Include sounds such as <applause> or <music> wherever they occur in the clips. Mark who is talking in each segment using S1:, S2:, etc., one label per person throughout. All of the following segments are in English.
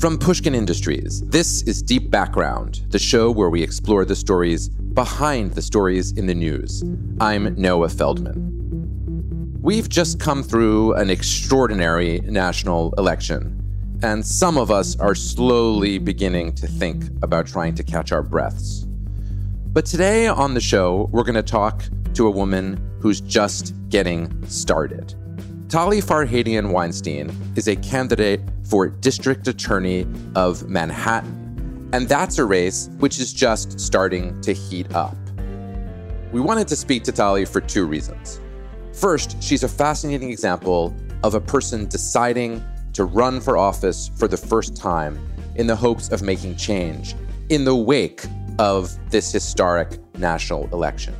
S1: From Pushkin Industries, this is Deep Background, the show where we explore the stories behind the stories in the news. I'm Noah Feldman. We've just come through an extraordinary national election, and some of us are slowly beginning to think about trying to catch our breaths. But today on the show, we're going to talk to a woman who's just getting started. Tali Farhadian Weinstein is a candidate for District Attorney of Manhattan, and that's a race which is just starting to heat up. We wanted to speak to Tali for two reasons. First, she's a fascinating example of a person deciding to run for office for the first time in the hopes of making change in the wake of this historic national election.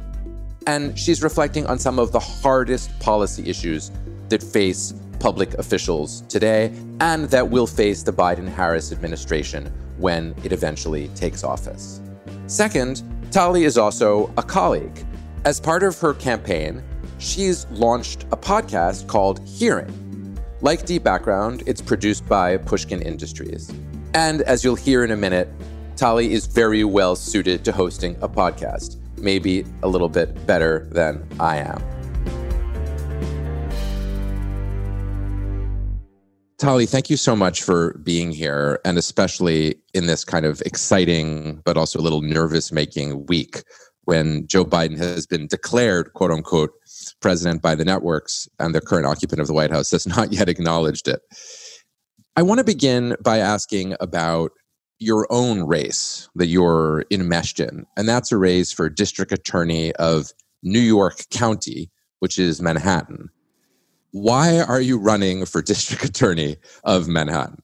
S1: And she's reflecting on some of the hardest policy issues that face public officials today and that will face the Biden Harris administration when it eventually takes office. Second, Tali is also a colleague. As part of her campaign, she's launched a podcast called Hearing. Like Deep Background, it's produced by Pushkin Industries. And as you'll hear in a minute, Tali is very well suited to hosting a podcast, maybe a little bit better than I am. Tali, thank you so much for being here, and especially in this kind of exciting but also a little nervous making week when Joe Biden has been declared, quote unquote, president by the networks, and the current occupant of the White House has <laughs> not yet acknowledged it. I want to begin by asking about your own race that you're enmeshed in, and that's a race for district attorney of New York County, which is Manhattan. Why are you running for district <laughs> attorney of Manhattan?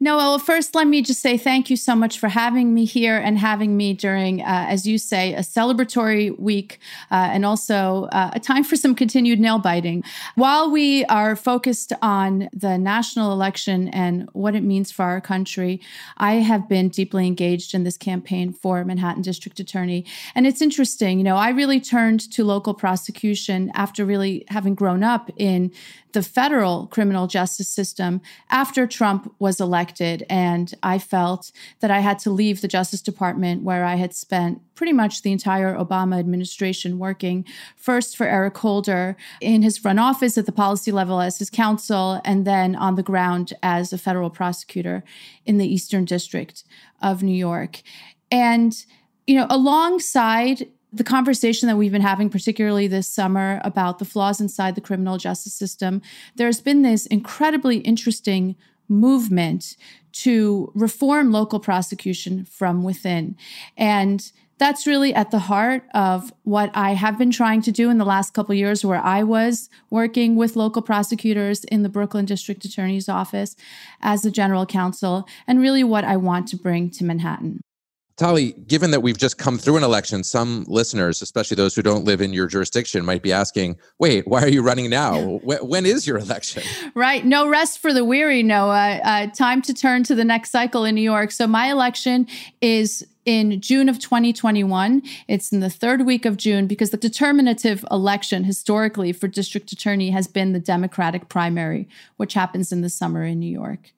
S2: No, well, first, let me just say thank you so much for having me here and having me during, uh, as you say, a celebratory week uh, and also uh, a time for some continued nail biting. While we are focused on the national election and what it means for our country, I have been deeply engaged in this campaign for Manhattan District Attorney. And it's interesting, you know, I really turned to local prosecution after really having grown up in the federal criminal justice system after Trump was elected. And I felt that I had to leave the Justice Department, where I had spent pretty much the entire Obama administration working first for Eric Holder in his front office at the policy level as his counsel, and then on the ground as a federal prosecutor in the Eastern District of New York. And you know, alongside the conversation that we've been having, particularly this summer, about the flaws inside the criminal justice system, there's been this incredibly interesting movement to reform local prosecution from within. And that's really at the heart of what I have been trying to do in the last couple years where I was working with local prosecutors in the Brooklyn District Attorney's office as the general counsel and really what I want to bring to Manhattan.
S1: Tali, given that we've just come through an election, some listeners, especially those who don't live in your jurisdiction, might be asking, wait, why are you running now? when, is your election? <laughs>
S2: Right. No rest for the weary, Noah. Uh, time to turn to the next cycle in New York. So my election is in June of 2021. It's in the third week of June because the determinative election historically for district attorney has been the Democratic primary, which happens in the summer in New York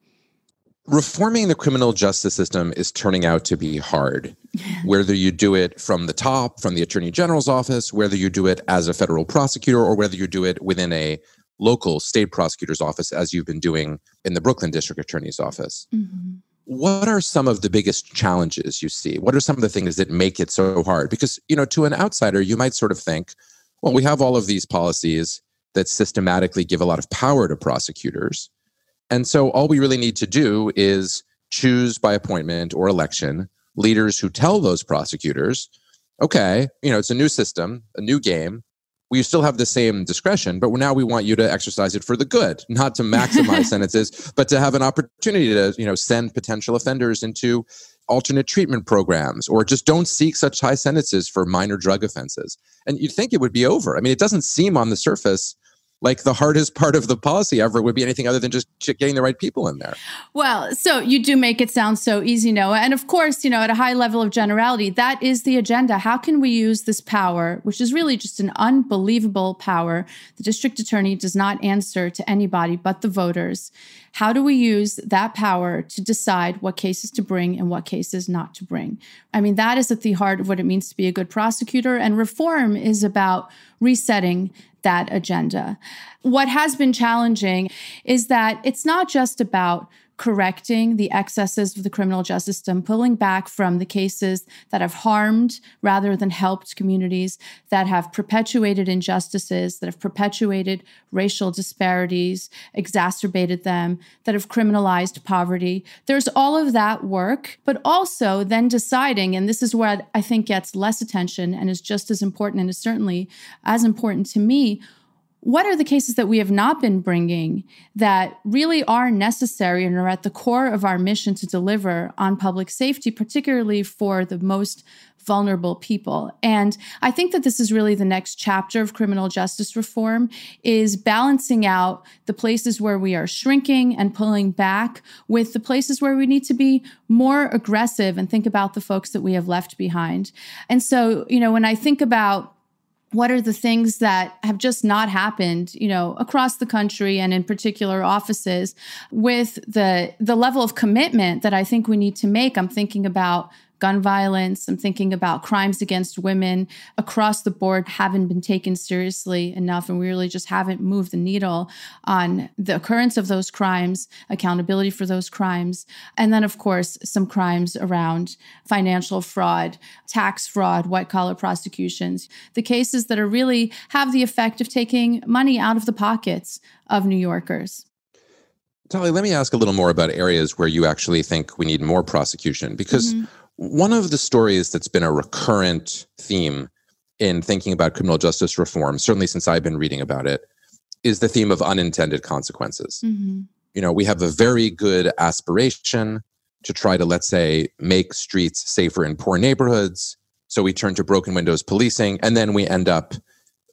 S1: reforming the criminal justice system is turning out to be hard. <laughs> whether you do it from the top, from the attorney general's office, whether you do it as a federal prosecutor, or whether you do it within a local state prosecutor's office, as you've been doing in the Brooklyn district attorney's office. Mm-hmm. What are some of the biggest challenges you see? What are some of the things that make it so hard? Because, you know, to an outsider, you might sort of think, well, we have all of these policies that systematically give a lot of power to prosecutors and so all we really need to do is choose by appointment or election leaders who tell those prosecutors, okay, you know, it's a new system, a new game. We still have the same discretion, but now we want you to exercise it for the good, not to maximize <laughs> sentences, but to have an opportunity to, you know, send potential offenders into alternate treatment programs or just don't seek such high sentences for minor drug offenses. And you'd think it would be over. I mean, it doesn't seem on the surface like the hardest part of the policy ever would be anything other than just getting the right people in there.
S2: Well, so you do make it sound so easy, Noah. And of course, you know, at a high level of generality, that is the agenda. How can we use this power, which is really just an unbelievable power? The district attorney does not answer to anybody but the voters. How do we use that power to decide what cases to bring and what cases not to bring? I mean, that is at the heart of what it means to be a good prosecutor. And reform is about resetting that agenda. What has been challenging is that it's not just about correcting the excesses of the criminal justice system, pulling back from the cases that have harmed rather than helped communities, that have perpetuated injustices, that have perpetuated racial disparities, exacerbated them, that have criminalized poverty. There's all of that work, but also then deciding, and this is where I think gets less attention and is just as important and is certainly as important to me what are the cases that we have not been bringing that really are necessary and are at the core of our mission to deliver on public safety, particularly for the most vulnerable people? And i think that this is really the next chapter of criminal justice reform is balancing out the places where we are shrinking and pulling back with the places where we need to be more aggressive and think about the folks that we have left behind. And so you know when i think about what are the things that have just not happened you know across the country and in particular offices with the the level of commitment that i think we need to make? I'm thinking about gun violence. I'm thinking about crimes against women across the board haven't been taken seriously enough. And we really just haven't moved the needle on the occurrence of those crimes, accountability for those crimes. And then, of course, some crimes around financial fraud, tax fraud, white collar prosecutions, the cases that are really have the effect of taking money out of the pockets of New Yorkers.
S1: Tali, let me ask a little more about areas where you actually think we need more prosecution because mm-hmm. One of the stories that's been a recurrent theme in thinking about criminal justice reform, certainly since I've been reading about it, is the theme of unintended consequences. Mm-hmm. You know, we have a very good aspiration to try to, let's say, make streets safer in poor neighborhoods. So we turn to broken windows policing, and then we end up,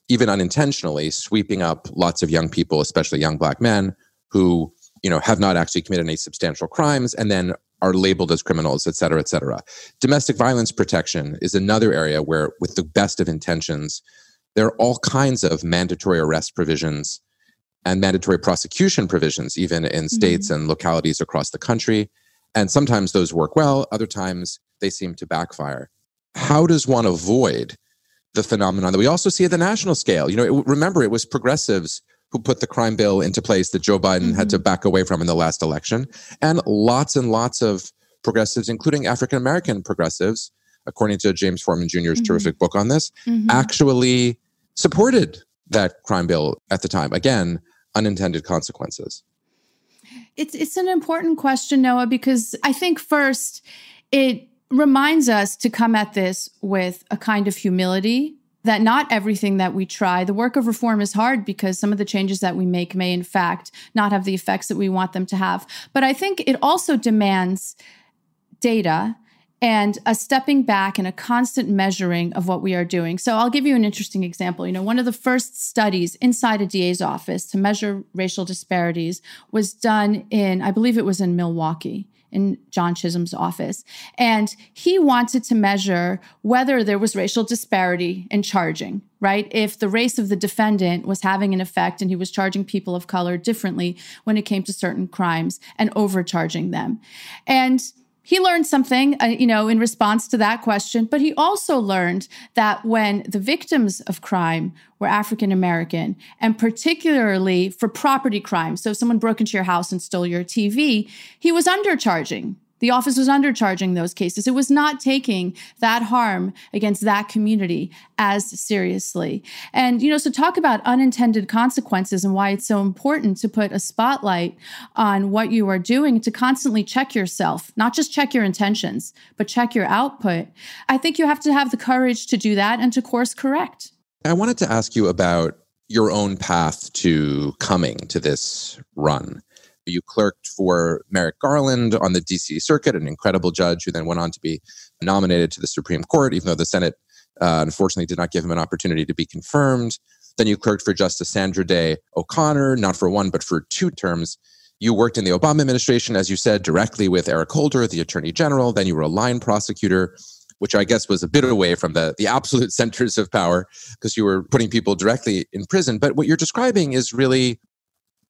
S1: even unintentionally, sweeping up lots of young people, especially young black men, who you know have not actually committed any substantial crimes and then are labeled as criminals, et cetera, et cetera. Domestic violence protection is another area where, with the best of intentions, there are all kinds of mandatory arrest provisions and mandatory prosecution provisions, even in mm-hmm. states and localities across the country. And sometimes those work well, other times they seem to backfire. How does one avoid the phenomenon that we also see at the national scale? You know, it, remember, it was progressives who put the crime bill into place that Joe Biden mm-hmm. had to mm-hmm. back away from in the last election. And lots and lots of progressives, including African American progressives, according to James Forman Jr.'s mm-hmm. terrific book on this, mm-hmm. actually supported that crime bill at the time. Again, unintended consequences.
S2: It's it's an important question, Noah, because I think first it reminds us to come at this with a kind of humility that not everything that we try, the work of reform is hard because some of the changes that we make may, in fact, not have the effects that we want them to have. But I think it also demands data and a stepping back and a constant measuring of what we are doing. So I'll give you an interesting example. You know, one of the first studies inside a DA's office to measure racial disparities was done in, I believe it was in Milwaukee in John Chisholm's office. And he wanted to measure whether there was racial disparity in charging, right? If the race of the defendant was having an effect and he was charging people of color differently when it came to certain crimes and overcharging them. And he learned something, uh, you know, in response to that question, but he also learned that when the victims of crime were African American, and particularly for property crime, so if someone broke into your house and stole your TV, he was undercharging the office was undercharging those cases. It was not taking that harm against that community as seriously. And, you know, so talk about unintended consequences and why it's so important to put a spotlight on what you are doing to constantly check yourself, not just check your intentions, but check your output. I think you have to have the courage to do that and to course correct.
S1: I wanted to ask you about your own path to coming to this run. You clerked for Merrick Garland on the DC Circuit, an incredible judge who then went on to be nominated to the Supreme Court, even though the Senate uh, unfortunately did not give him an opportunity to be confirmed. Then you clerked for Justice Sandra Day O'Connor, not for one, but for two terms. You worked in the Obama administration, as you said, directly with Eric Holder, the attorney general. Then you were a line prosecutor, which I guess was a bit away from the, the absolute <laughs> centers of power because you were putting people directly in prison. But what you're describing is really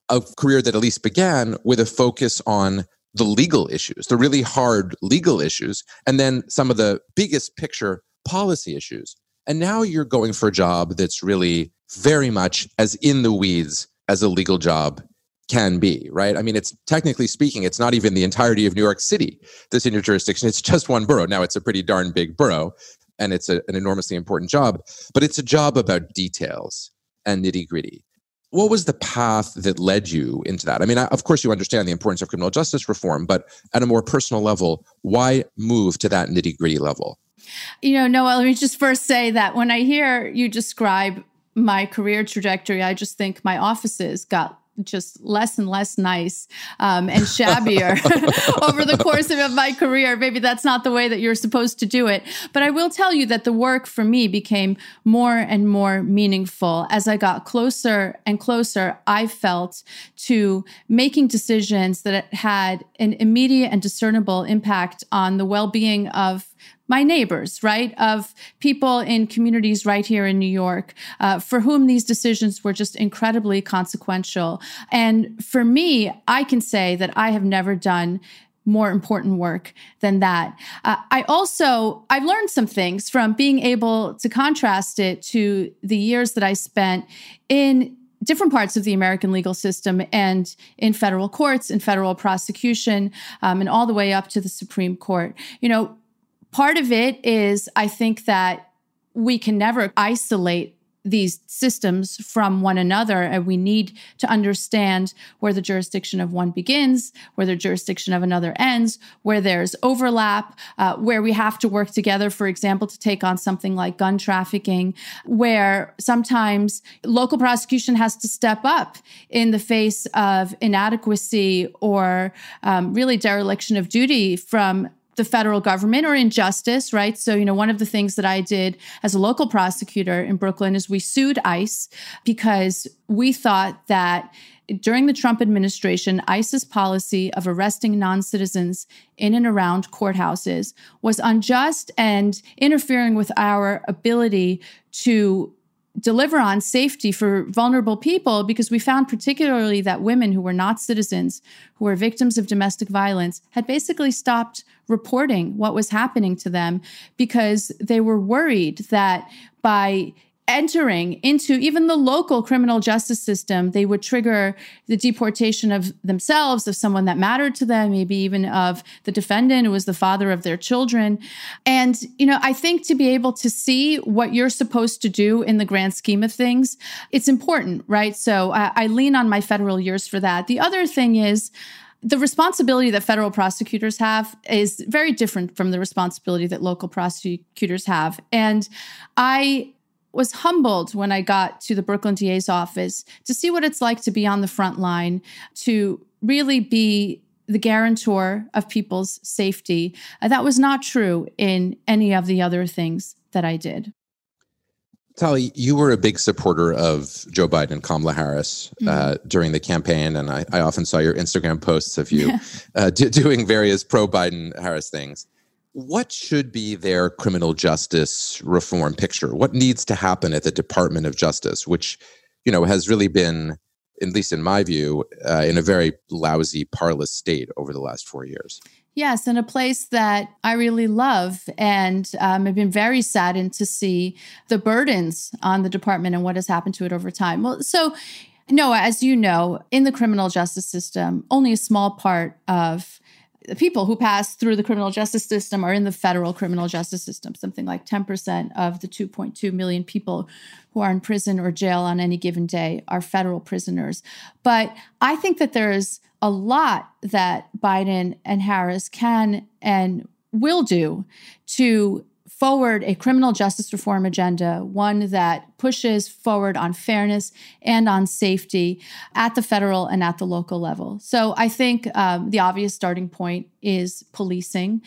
S1: a career that at least began with a focus on the legal issues, the really hard legal issues, and then some of the biggest picture policy issues. And now you're going for a job that's really very much as in the weeds as a legal job can be, right? I mean, it's technically speaking, it's not even the entirety of New York City that's in your jurisdiction. It's just one borough. Now, it's a pretty darn big borough and it's a, an enormously important job, but it's a job about details and nitty gritty what was the path that led you into that? I mean, of course, you understand the importance of criminal justice reform, but at a more personal level, why move to that nitty gritty level?
S2: You know, Noah, let me just first say that when I hear you describe my career trajectory, I just think my offices got just less and less nice um, and shabbier <laughs> <laughs> over the course of my career. Maybe that's not the way that you're supposed to do it. But I will tell you that the work for me became more and more meaningful. As I got closer and closer, I felt to making decisions that had an immediate and discernible impact on the well being of my neighbors, right? Of people in communities right here in New York uh, for whom these decisions were just incredibly consequential. And for me, I can say that I have never done more important work than that. Uh, I also I've learned some things from being able to contrast it to the years that I spent in different parts of the American legal system and in federal courts, in federal prosecution, um, and all the way up to the Supreme Court. You know, Part of it is, I think that we can never isolate these systems from one another and we need to understand where the jurisdiction of one begins where the jurisdiction of another ends where there's overlap uh, where we have to work together for example to take on something like gun trafficking where sometimes local prosecution has to step up in the face of inadequacy or um, really dereliction of duty from the federal government or injustice, right? So, you know, one of the things that I did as a local prosecutor in Brooklyn is we sued ICE because we thought that during the Trump administration, ICE's policy of arresting non citizens in and around courthouses was unjust and interfering with our ability to deliver on safety for vulnerable people because we found particularly that women who were not citizens, who were victims of domestic violence, had basically stopped reporting what was happening to them because they were worried that by entering into even the local criminal justice system, they would trigger the deportation of themselves, of someone that mattered to them, maybe even of the defendant who was the father of their children. And, you know, I think to be able to see what you're supposed to do in the grand scheme of things, it's important, right? So I, I lean on my federal years for that. The other thing is, the responsibility that federal prosecutors have is very different from the responsibility that local prosecutors have. And I was humbled when I got to the Brooklyn DA's office to see what it's like to be on the front line, to really be the guarantor of people's safety. Uh, that was not true in any of the other things that I did.
S1: Tali, you were a big supporter of Joe Biden and Kamala Harris uh, mm-hmm. during the campaign, and I, I, often saw your Instagram posts of you <laughs> uh, d- doing various pro Biden Harris things. What should be their criminal justice reform picture? What needs to happen at the Department of Justice, which you know has really been, at least in my view, uh, in a very lousy, parlous state over the last four years?
S2: Yes, in a place that I really love. And um, I've been very saddened to see the burdens on the department and what has happened to it over time. Well, so, Noah, as you know, in the criminal justice system, only a small part of the people who pass through the criminal justice system are in the federal criminal justice system. Something like 10% of the 2.2 million people who are in prison or jail on any given day are federal prisoners. But I think that there's a lot that Biden and Harris can and will do to forward a criminal justice reform agenda, one that pushes forward on fairness and on safety at the federal and at the local level. So I think um, the obvious starting point is policing.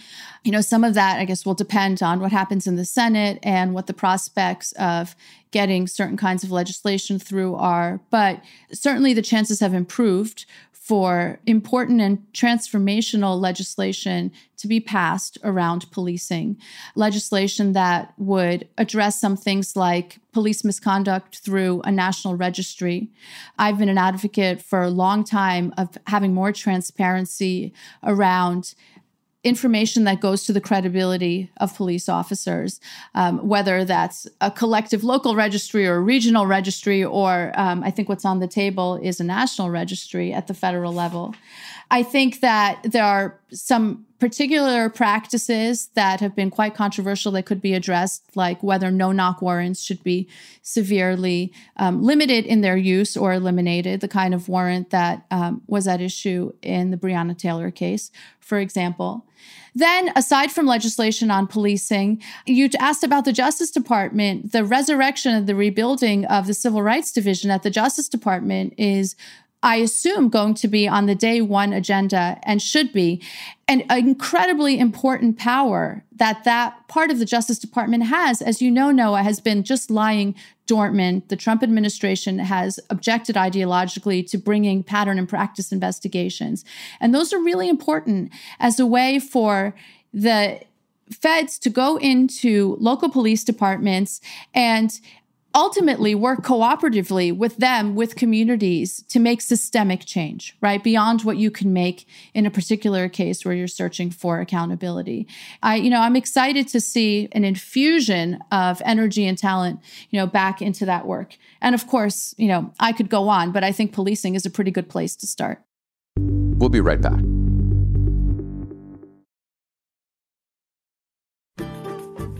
S2: You know, some of that, I guess, will depend on what happens in the Senate and what the prospects of getting certain kinds of legislation through are. But certainly the chances have improved for important and transformational legislation to be passed around policing. Legislation that would address some things like police misconduct through a national registry. I've been an advocate for a long time of having more transparency around information that goes to the credibility of police officers, um, whether that's a collective local registry or a regional registry, or um, I think what's on the table is a national registry at the federal level. I think that there are some particular practices that have been quite controversial that could be addressed, like whether no knock warrants should be severely um, limited in their use or eliminated, the kind of warrant that um, was at issue in the Breonna Taylor case, for example. Then, aside from legislation on policing, you asked about the Justice Department. The resurrection and the rebuilding of the Civil Rights Division at the Justice Department is I assume, going to be on the day one agenda and should be an incredibly important power that that part of the Justice Department has. As you know, Noah has been just lying dormant. The Trump administration has objected ideologically to bringing pattern and practice investigations. And those are really important as a way for the feds to go into local police departments and ultimately work cooperatively with them, with communities to make systemic change, right? Beyond what you can make in a particular case where you're searching for accountability. I, you know, I'm excited to see an infusion of energy and talent, you know, back into that work. And of course, you know, I could go on, but I think policing is a pretty good place to start.
S1: We'll be right back.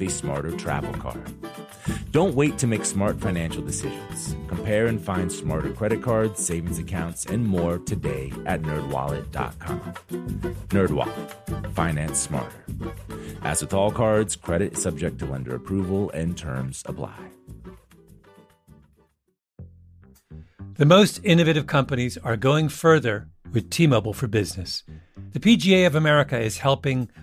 S3: a smarter travel card. Don't wait to make smart financial decisions. Compare and find smarter credit cards, savings accounts, and more today at nerdwallet.com. Nerdwallet. Finance smarter. As with all cards, credit is subject to lender approval and terms apply.
S4: The most innovative companies are going further with T Mobile for Business. The PGA of America is helping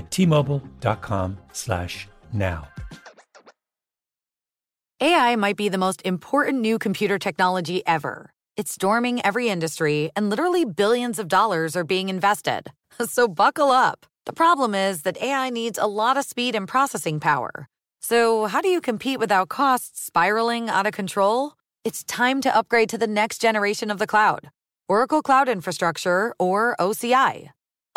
S4: at t-mobile.com/now.
S5: AI might be the most important new computer technology ever. It's storming every industry and literally billions of dollars are being invested. <laughs> So buckle up. The problem is that AI needs a lot of speed and processing power. So, how do you compete without costs spiraling out of control? It's time to upgrade to the next generation of the cloud Oracle Cloud Infrastructure, or OCI.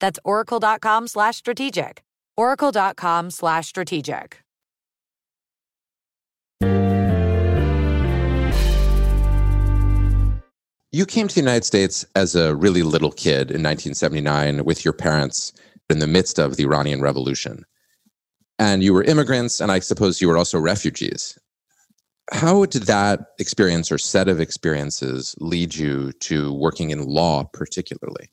S5: That's oracle.com slash strategic. oracle.com slash strategic.
S1: You came to the United States as a really little kid in 1979 with your parents in the midst of the Iranian Revolution. And you were immigrants, and I suppose you were also refugees. How did that experience or set of experiences lead you to working in law, particularly?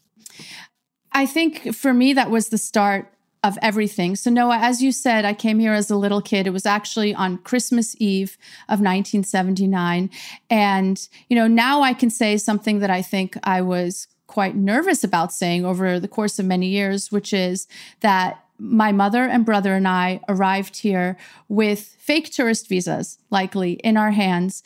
S2: I think for me, that was the start of everything. So, Noah, as you said, I came here as a little kid. It was actually on Christmas Eve of 1979. And, you know, now I can say something that I think I was quite nervous about saying over the course of many years, which is that my mother and brother and I arrived here with fake tourist visas, likely in our hands,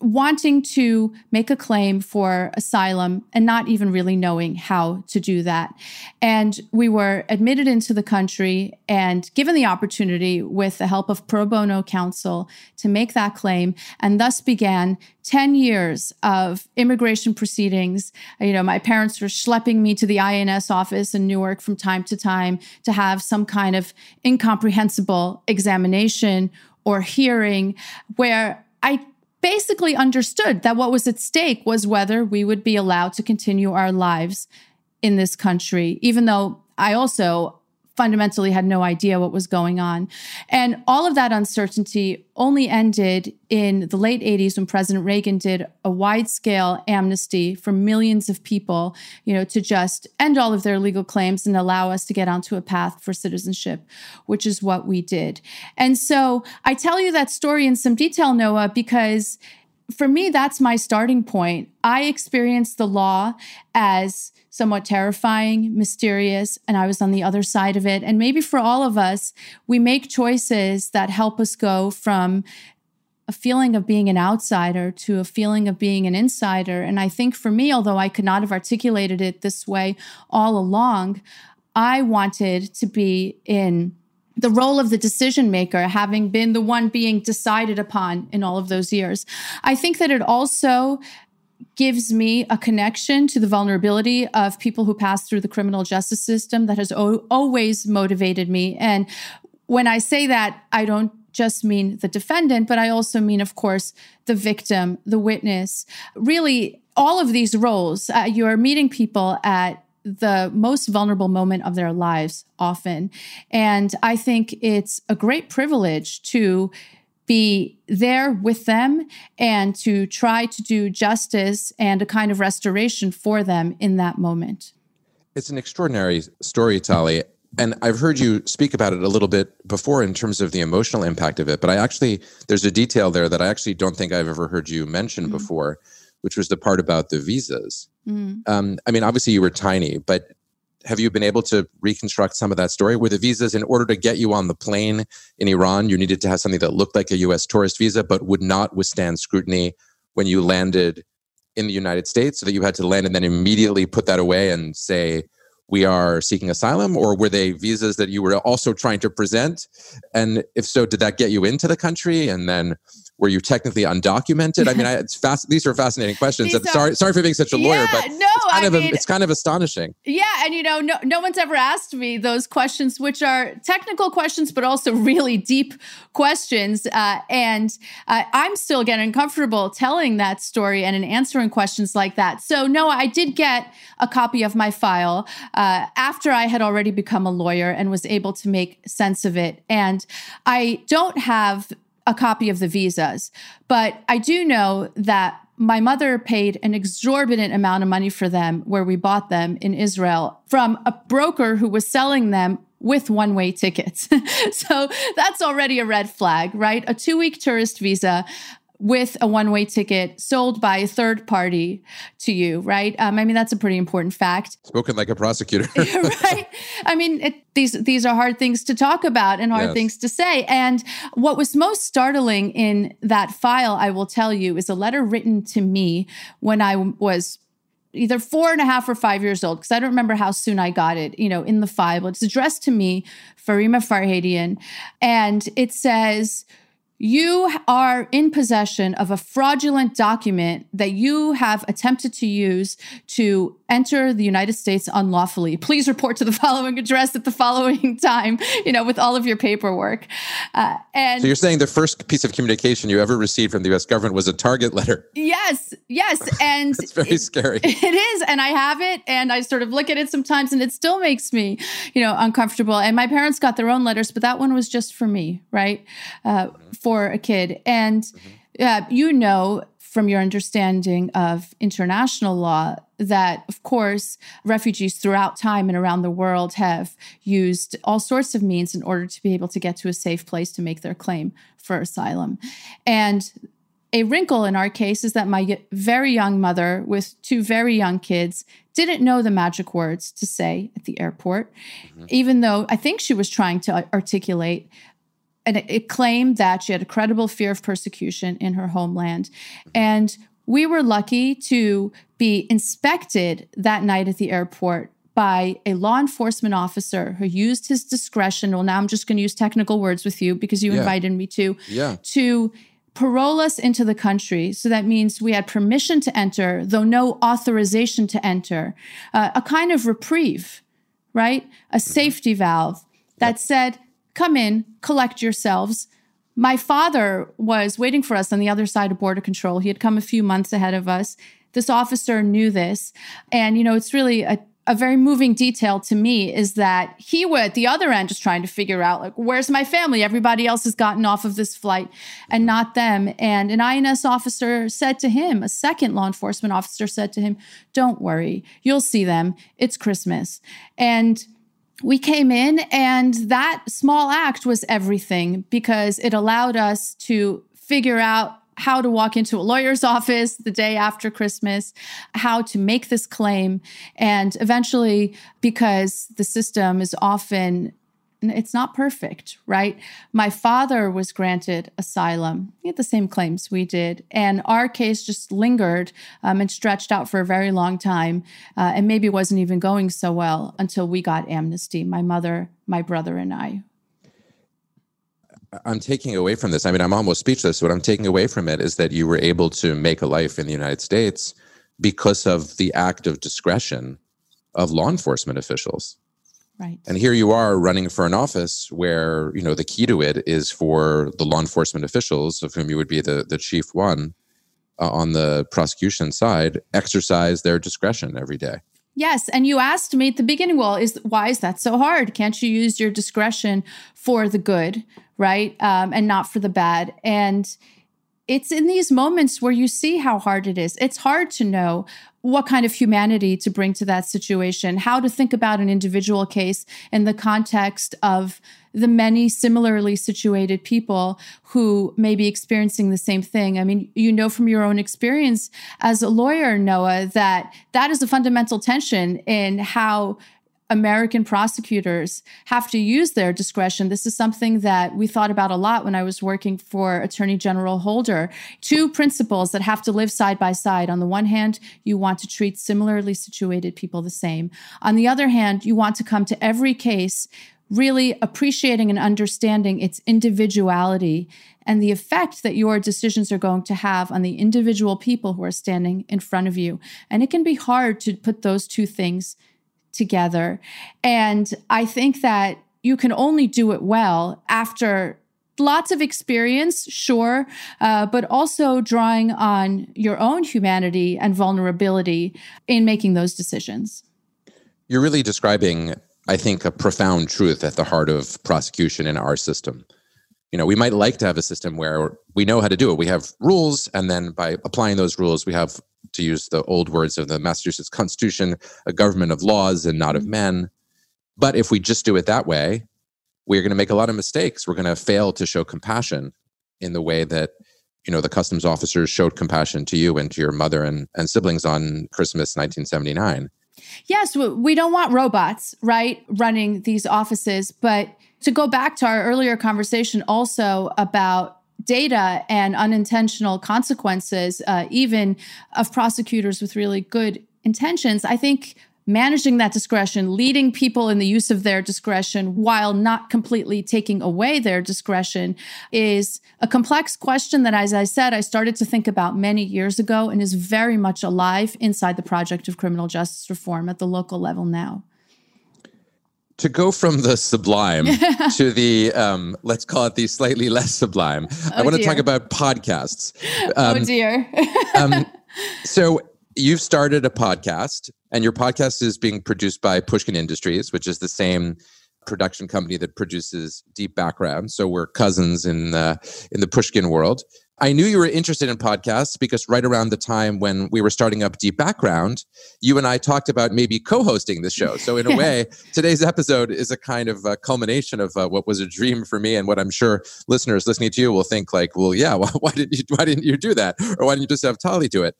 S2: wanting to make a claim for asylum and not even really knowing how to do that. And we were admitted into the country and given the opportunity with the help of pro bono counsel to make that claim and thus began 10 years of immigration proceedings. You know, my parents were schlepping me to the INS office in Newark from time to time to have some kind of incomprehensible examination or hearing where I basically understood that what was at stake was whether we would be allowed to continue our lives in this country, even though I also fundamentally had no idea what was going on. And all of that uncertainty only ended in the late 80s when President Reagan did a wide-scale amnesty for millions of people, you know, to just end all of their legal claims and allow us to get onto a path for citizenship, which is what we did. And so I tell you that story in some detail, Noah, because for me, that's my starting point. I experienced the law as somewhat terrifying, mysterious, and I was on the other side of it. And maybe for all of us, we make choices that help us go from a feeling of being an outsider to a feeling of being an insider. And I think for me, although I could not have articulated it this way all along, I wanted to be in the role of the decision maker, having been the one being decided upon in all of those years. I think that it also gives me a connection to the vulnerability of people who pass through the criminal justice system that has o- always motivated me. And when I say that, I don't just mean the defendant, but I also mean, of course, the victim, the witness. Really, all of these roles, uh, you're meeting people at the most vulnerable moment of their lives often. And I think it's a great privilege to be there with them and to try to do justice and a kind of restoration for them in that moment.
S1: It's an extraordinary story, Tali. And I've heard you speak about it a little bit before in terms of the emotional impact of it. But I actually, there's a detail there that I actually don't think I've ever heard you mention mm-hmm. before, which was the part about the visas. Mm-hmm. Um, I mean, obviously you were tiny, but have you been able to reconstruct some of that story? Were the visas, in order to get you on the plane in Iran, you needed to have something that looked like a US tourist visa, but would not withstand scrutiny when you landed in the United States, so that you had to land and then immediately put that away and say, we are seeking asylum? Or were they visas that you were also trying to present? And if so, did that get you into the country? And then were you technically undocumented? I mean, I, it's fast. These are fascinating questions. Are, sorry, sorry for being such a lawyer, but
S2: no,
S1: it's kind
S2: I
S1: of
S2: mean,
S1: it's kind of astonishing.
S2: Yeah, and you know, no, no one's ever asked me those questions, which are technical questions, but also <laughs> really deep questions. Uh, and uh, I'm still getting comfortable telling that story and in answering questions like that. So, no, I did get a copy of my file uh, after I had already become a lawyer and was able to make sense of it. And I don't have a copy of the visas. But I do know that my mother paid an exorbitant amount of money for them where we bought them in Israel from a broker who was selling them with one way tickets. <laughs> so that's already a red flag, right? A two week tourist visa with a one way ticket sold by a third party to you, right? Um, I mean, that's a pretty important fact. <laughs>
S1: Spoken like a prosecutor. <laughs>
S2: right. I mean, it, these, these are hard things to talk about and hard
S1: Yes.
S2: things to say. And what was most startling in that file, I will tell you, is a letter written to me when I was either four and a half or five years old, because I don't remember how soon I got it, you know, in the file. It's addressed to me, Farima Farhadian, and it says, you are in possession of a fraudulent document that you have attempted to use to enter the United States unlawfully. Please report to the <laughs> following address at the following time, you know, with all of your paperwork. Uh, and
S1: so you're saying the first piece of communication you ever received from the U.S. government was a target letter?
S2: yes, yes. And <laughs>
S1: It's very scary. <laughs>
S2: It is. And I have it and I sort of look at it sometimes and it still makes me, you know, uncomfortable. And my parents got their own letters, but that one was just for me, right? Uh, for a kid. And uh, you know, from your understanding of international law, that of course, refugees throughout time and around the world have used all sorts of means in order to be able to get to a safe place to make their claim for asylum. And a wrinkle in our case is that my very young mother with two very young kids didn't know the magic words to say at the airport, mm-hmm. even though I think she was trying to articulate. And it, claimed that she had a credible fear of persecution in her homeland. And we were lucky to be inspected that night at the airport by a law enforcement officer who used his discretion. Well, now I'm just going to use technical words with you because you
S1: Yeah.
S2: invited me to
S1: Yeah.
S2: to parole us into the country. So that means we had permission to enter, though no authorization to enter, uh, a kind of reprieve, right? A safety valve that said, come in, collect yourselves. My father was waiting for us on the other side of border control. He had come a few months ahead of us. This officer knew this. And, you know, it's really a a very moving detail to me is that he was at the other end just trying to figure out like where's my family everybody else has gotten off of this flight and not them and an ins officer said to him a second law enforcement officer said to him don't worry you'll see them it's christmas and we came in and that small act was everything because it allowed us to figure out how to walk into a lawyer's <laughs> office the day after Christmas, how to make this claim. And eventually, because the system is often it's not perfect, right? My father was granted asylum. He had the same claims we did. And our case just lingered um, and stretched out for a very long time uh, and maybe wasn't even going so well until we got amnesty, my mother, my brother, and I.
S1: I'm taking away from this. I mean, I'm almost speechless. What I'm taking away from it is that you were able to make a life in the United States because of the act of discretion of law enforcement officials.
S2: Right.
S1: And here you are running for an office where, you know, the key to it is for the law enforcement officials, of whom you would be the, the chief one uh, on the prosecution side, exercise their discretion every day.
S2: Yes, and you asked me at the beginning, well, is why is that so hard? Can't you use your discretion for the good, right, um, and not for the bad? And it's in these moments where you see how hard it is. It's hard to know what kind of humanity to bring to that situation, how to think about an individual case in the context of the many similarly situated people who may be experiencing the same thing. I mean, you know from your own experience as a lawyer, Noah, that that is a fundamental tension in how American prosecutors have to use their discretion. This is something that we thought about a lot when I was working for Attorney General Holder. Two principles that have to live side by side. On the one hand, you want to treat similarly situated people the same. On the other hand, you want to come to every case really appreciating and understanding its individuality and the effect that your decisions are going to have on the individual people who are standing in front of you. And it can be hard to put those two things together. And I think that you can only do it well after lots of experience, sure, uh, but also drawing on your own humanity and vulnerability in making those decisions.
S1: You're really describing, I think, a profound truth at the heart of prosecution in our system. You know, we might like to have a system where we know how to do it. We have rules, and then by applying those rules, we have, to use the old words of the Massachusetts Constitution, a government of laws and not of mm-hmm. men. But if we just do it that way, we're going to make a lot of mistakes. We're going to fail to show compassion in the way that you know the customs officers showed compassion to you and to your mother and, and siblings on Christmas 1979.
S2: Yes, we don't want robots, right, running these offices. But to go back to our earlier conversation also about data and unintentional consequences, uh, even of prosecutors with really good intentions, I think managing that discretion, leading people in the use of their discretion while not completely taking away their discretion is a complex question that, as I said, I started to think about many years ago and is very much alive inside the project of criminal justice reform at the local level now.
S1: To go from the sublime <laughs> to the, um, let's call it the slightly less sublime, oh I want to talk about podcasts.
S2: Oh, um, oh, dear. <laughs> um,
S1: so, you've started a podcast and your podcast is being produced by Pushkin Industries, which is the same production company that produces Deep Background. So we're cousins in the in the Pushkin world. I knew you were interested in podcasts because right around the time when we were starting up Deep Background, you and I talked about maybe co-hosting the show. So in a <laughs> way, today's episode is a kind of a culmination of uh, what was a dream for me, and what I'm sure listeners listening to you will think like, well, yeah, <laughs> why, why didn't you why didn't you do that, or why didn't you just have Tali do it?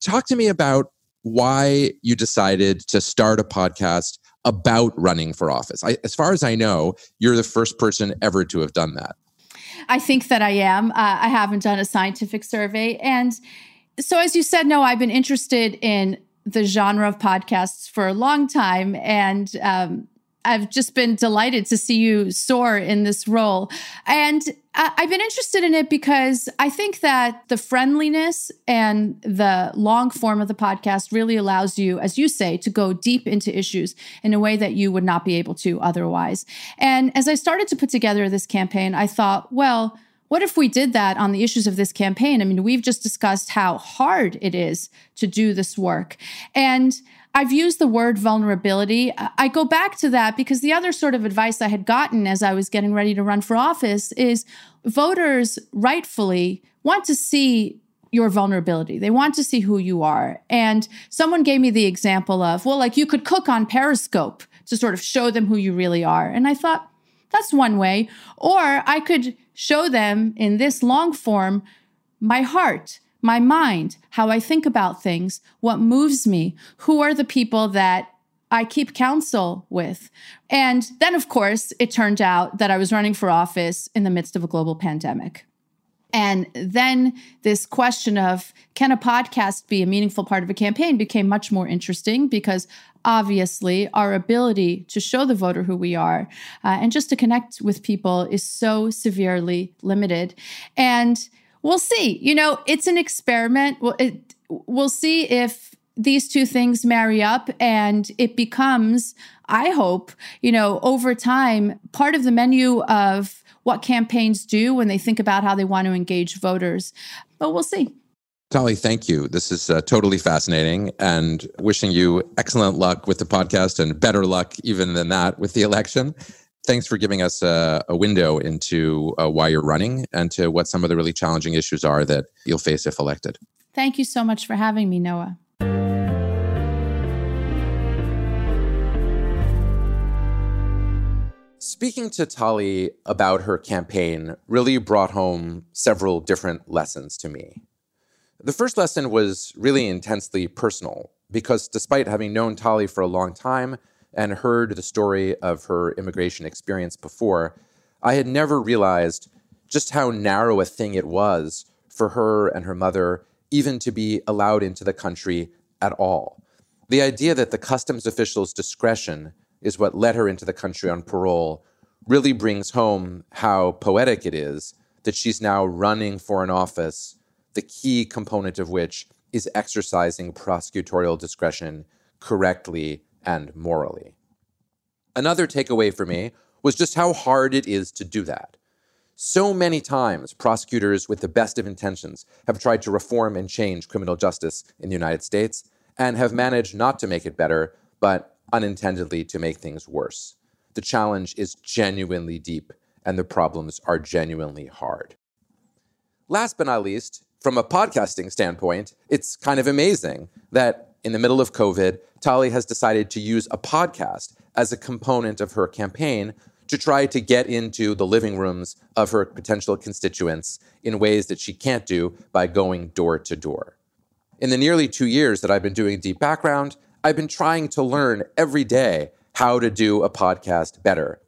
S1: Talk to me about why you decided to start a podcast about running for office. I, as far as I know, you're the first person ever to have done that.
S2: I think that I am. Uh, I haven't done a scientific survey. And so, as you said, no, I've been interested in the genre of podcasts for a long time. And um, I've just been delighted to see you soar in this role. And I've been interested in it because I think that the friendliness and the long form of the podcast really allows you, as you say, to go deep into issues in a way that you would not be able to otherwise. And as I started to put together this campaign, I thought, well, what if we did that on the issues of this campaign? I mean, we've just discussed how hard it is to do this work. And I've used the word vulnerability. I go back to that because the other sort of advice I had gotten as I was getting ready to run for office is voters rightfully want to see your vulnerability. They want to see who you are. And someone gave me the example of, well, like you could cook on Periscope to sort of show them who you really are. And I thought, that's one way. Or I could show them in this long form my heart my mind, how I think about things, what moves me, who are the people that I keep counsel with. And then, of course, it turned out that I was running for office in the midst of a global pandemic. And then this question of can a podcast be a meaningful part of a campaign became much more interesting because obviously our ability to show the voter who we are uh, and just to connect with people is so severely limited. And we'll see. You know, it's an experiment. We'll, it, we'll see if these two things marry up and it becomes, I hope, you know, over time, part of the menu of what campaigns do when they think about how they want to engage voters. But we'll see.
S1: Tali, thank you. This is uh, totally fascinating and wishing you excellent luck with the podcast and better luck even than that with the election thanks for giving us a, a window into uh, why you're running and to what some of the really challenging issues are that you'll face if elected.
S2: Thank you so much for having me, Noah.
S1: Speaking to Tali about her campaign really brought home several different lessons to me. The first lesson was really intensely personal because despite having known Tali for a long time, and heard the story of her immigration experience before, I had never realized just how narrow a thing it was for her and her mother even to be allowed into the country at all. The idea that the customs official's discretion is what led her into the country on parole really brings home how poetic it is that she's now running for an office, the key component of which is exercising prosecutorial discretion correctly and morally. Another takeaway for me was just how hard it is to do that. So many times, prosecutors with the best of intentions have tried to reform and change criminal justice in the United States and have managed not to make it better, but unintendedly to make things worse. The challenge is genuinely deep and the problems are genuinely hard. Last but not least, from a podcasting standpoint, it's kind of amazing that in the middle of COVID, Tali has decided to use a podcast as a component of her campaign to try to get into the living rooms of her potential constituents in ways that she can't do by going door to door. In the nearly two years that I've been doing Deep Background, I've been trying to learn every day how to do a podcast better.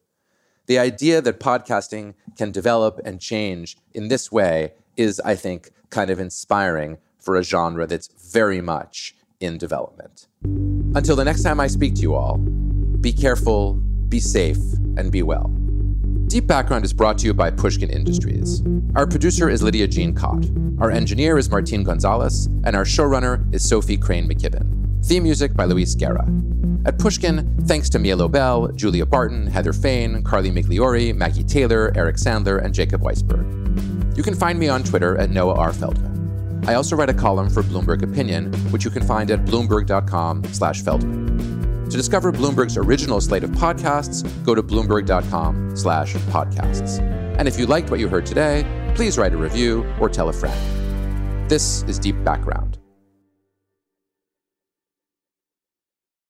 S1: The idea that podcasting can develop and change in this way is, I think, kind of inspiring for a genre that's very much in development. Until the next time I speak to you all, be careful, be safe, and be well. Deep Background is brought to you by Pushkin Industries. Our producer is Lydia Jean Kott. Our engineer is Martin Gonzalez, and our showrunner is Sophie Crane McKibbin. Theme music by Luis Guerra. At Pushkin, thanks to Mia Lobel, Julia Barton, Heather Fain, Carly Migliori, Maggie Taylor, Eric Sandler, and Jacob Weisberg. You can find me on Twitter at Noah R. Feldman. I also write a column for Bloomberg Opinion, which you can find at bloomberg.com slash Feldman. To discover Bloomberg's original slate of podcasts, go to bloomberg.com slash podcasts. And if you liked what you heard today, please write a review or tell a friend. This is Deep Background.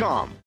S6: Realty.com.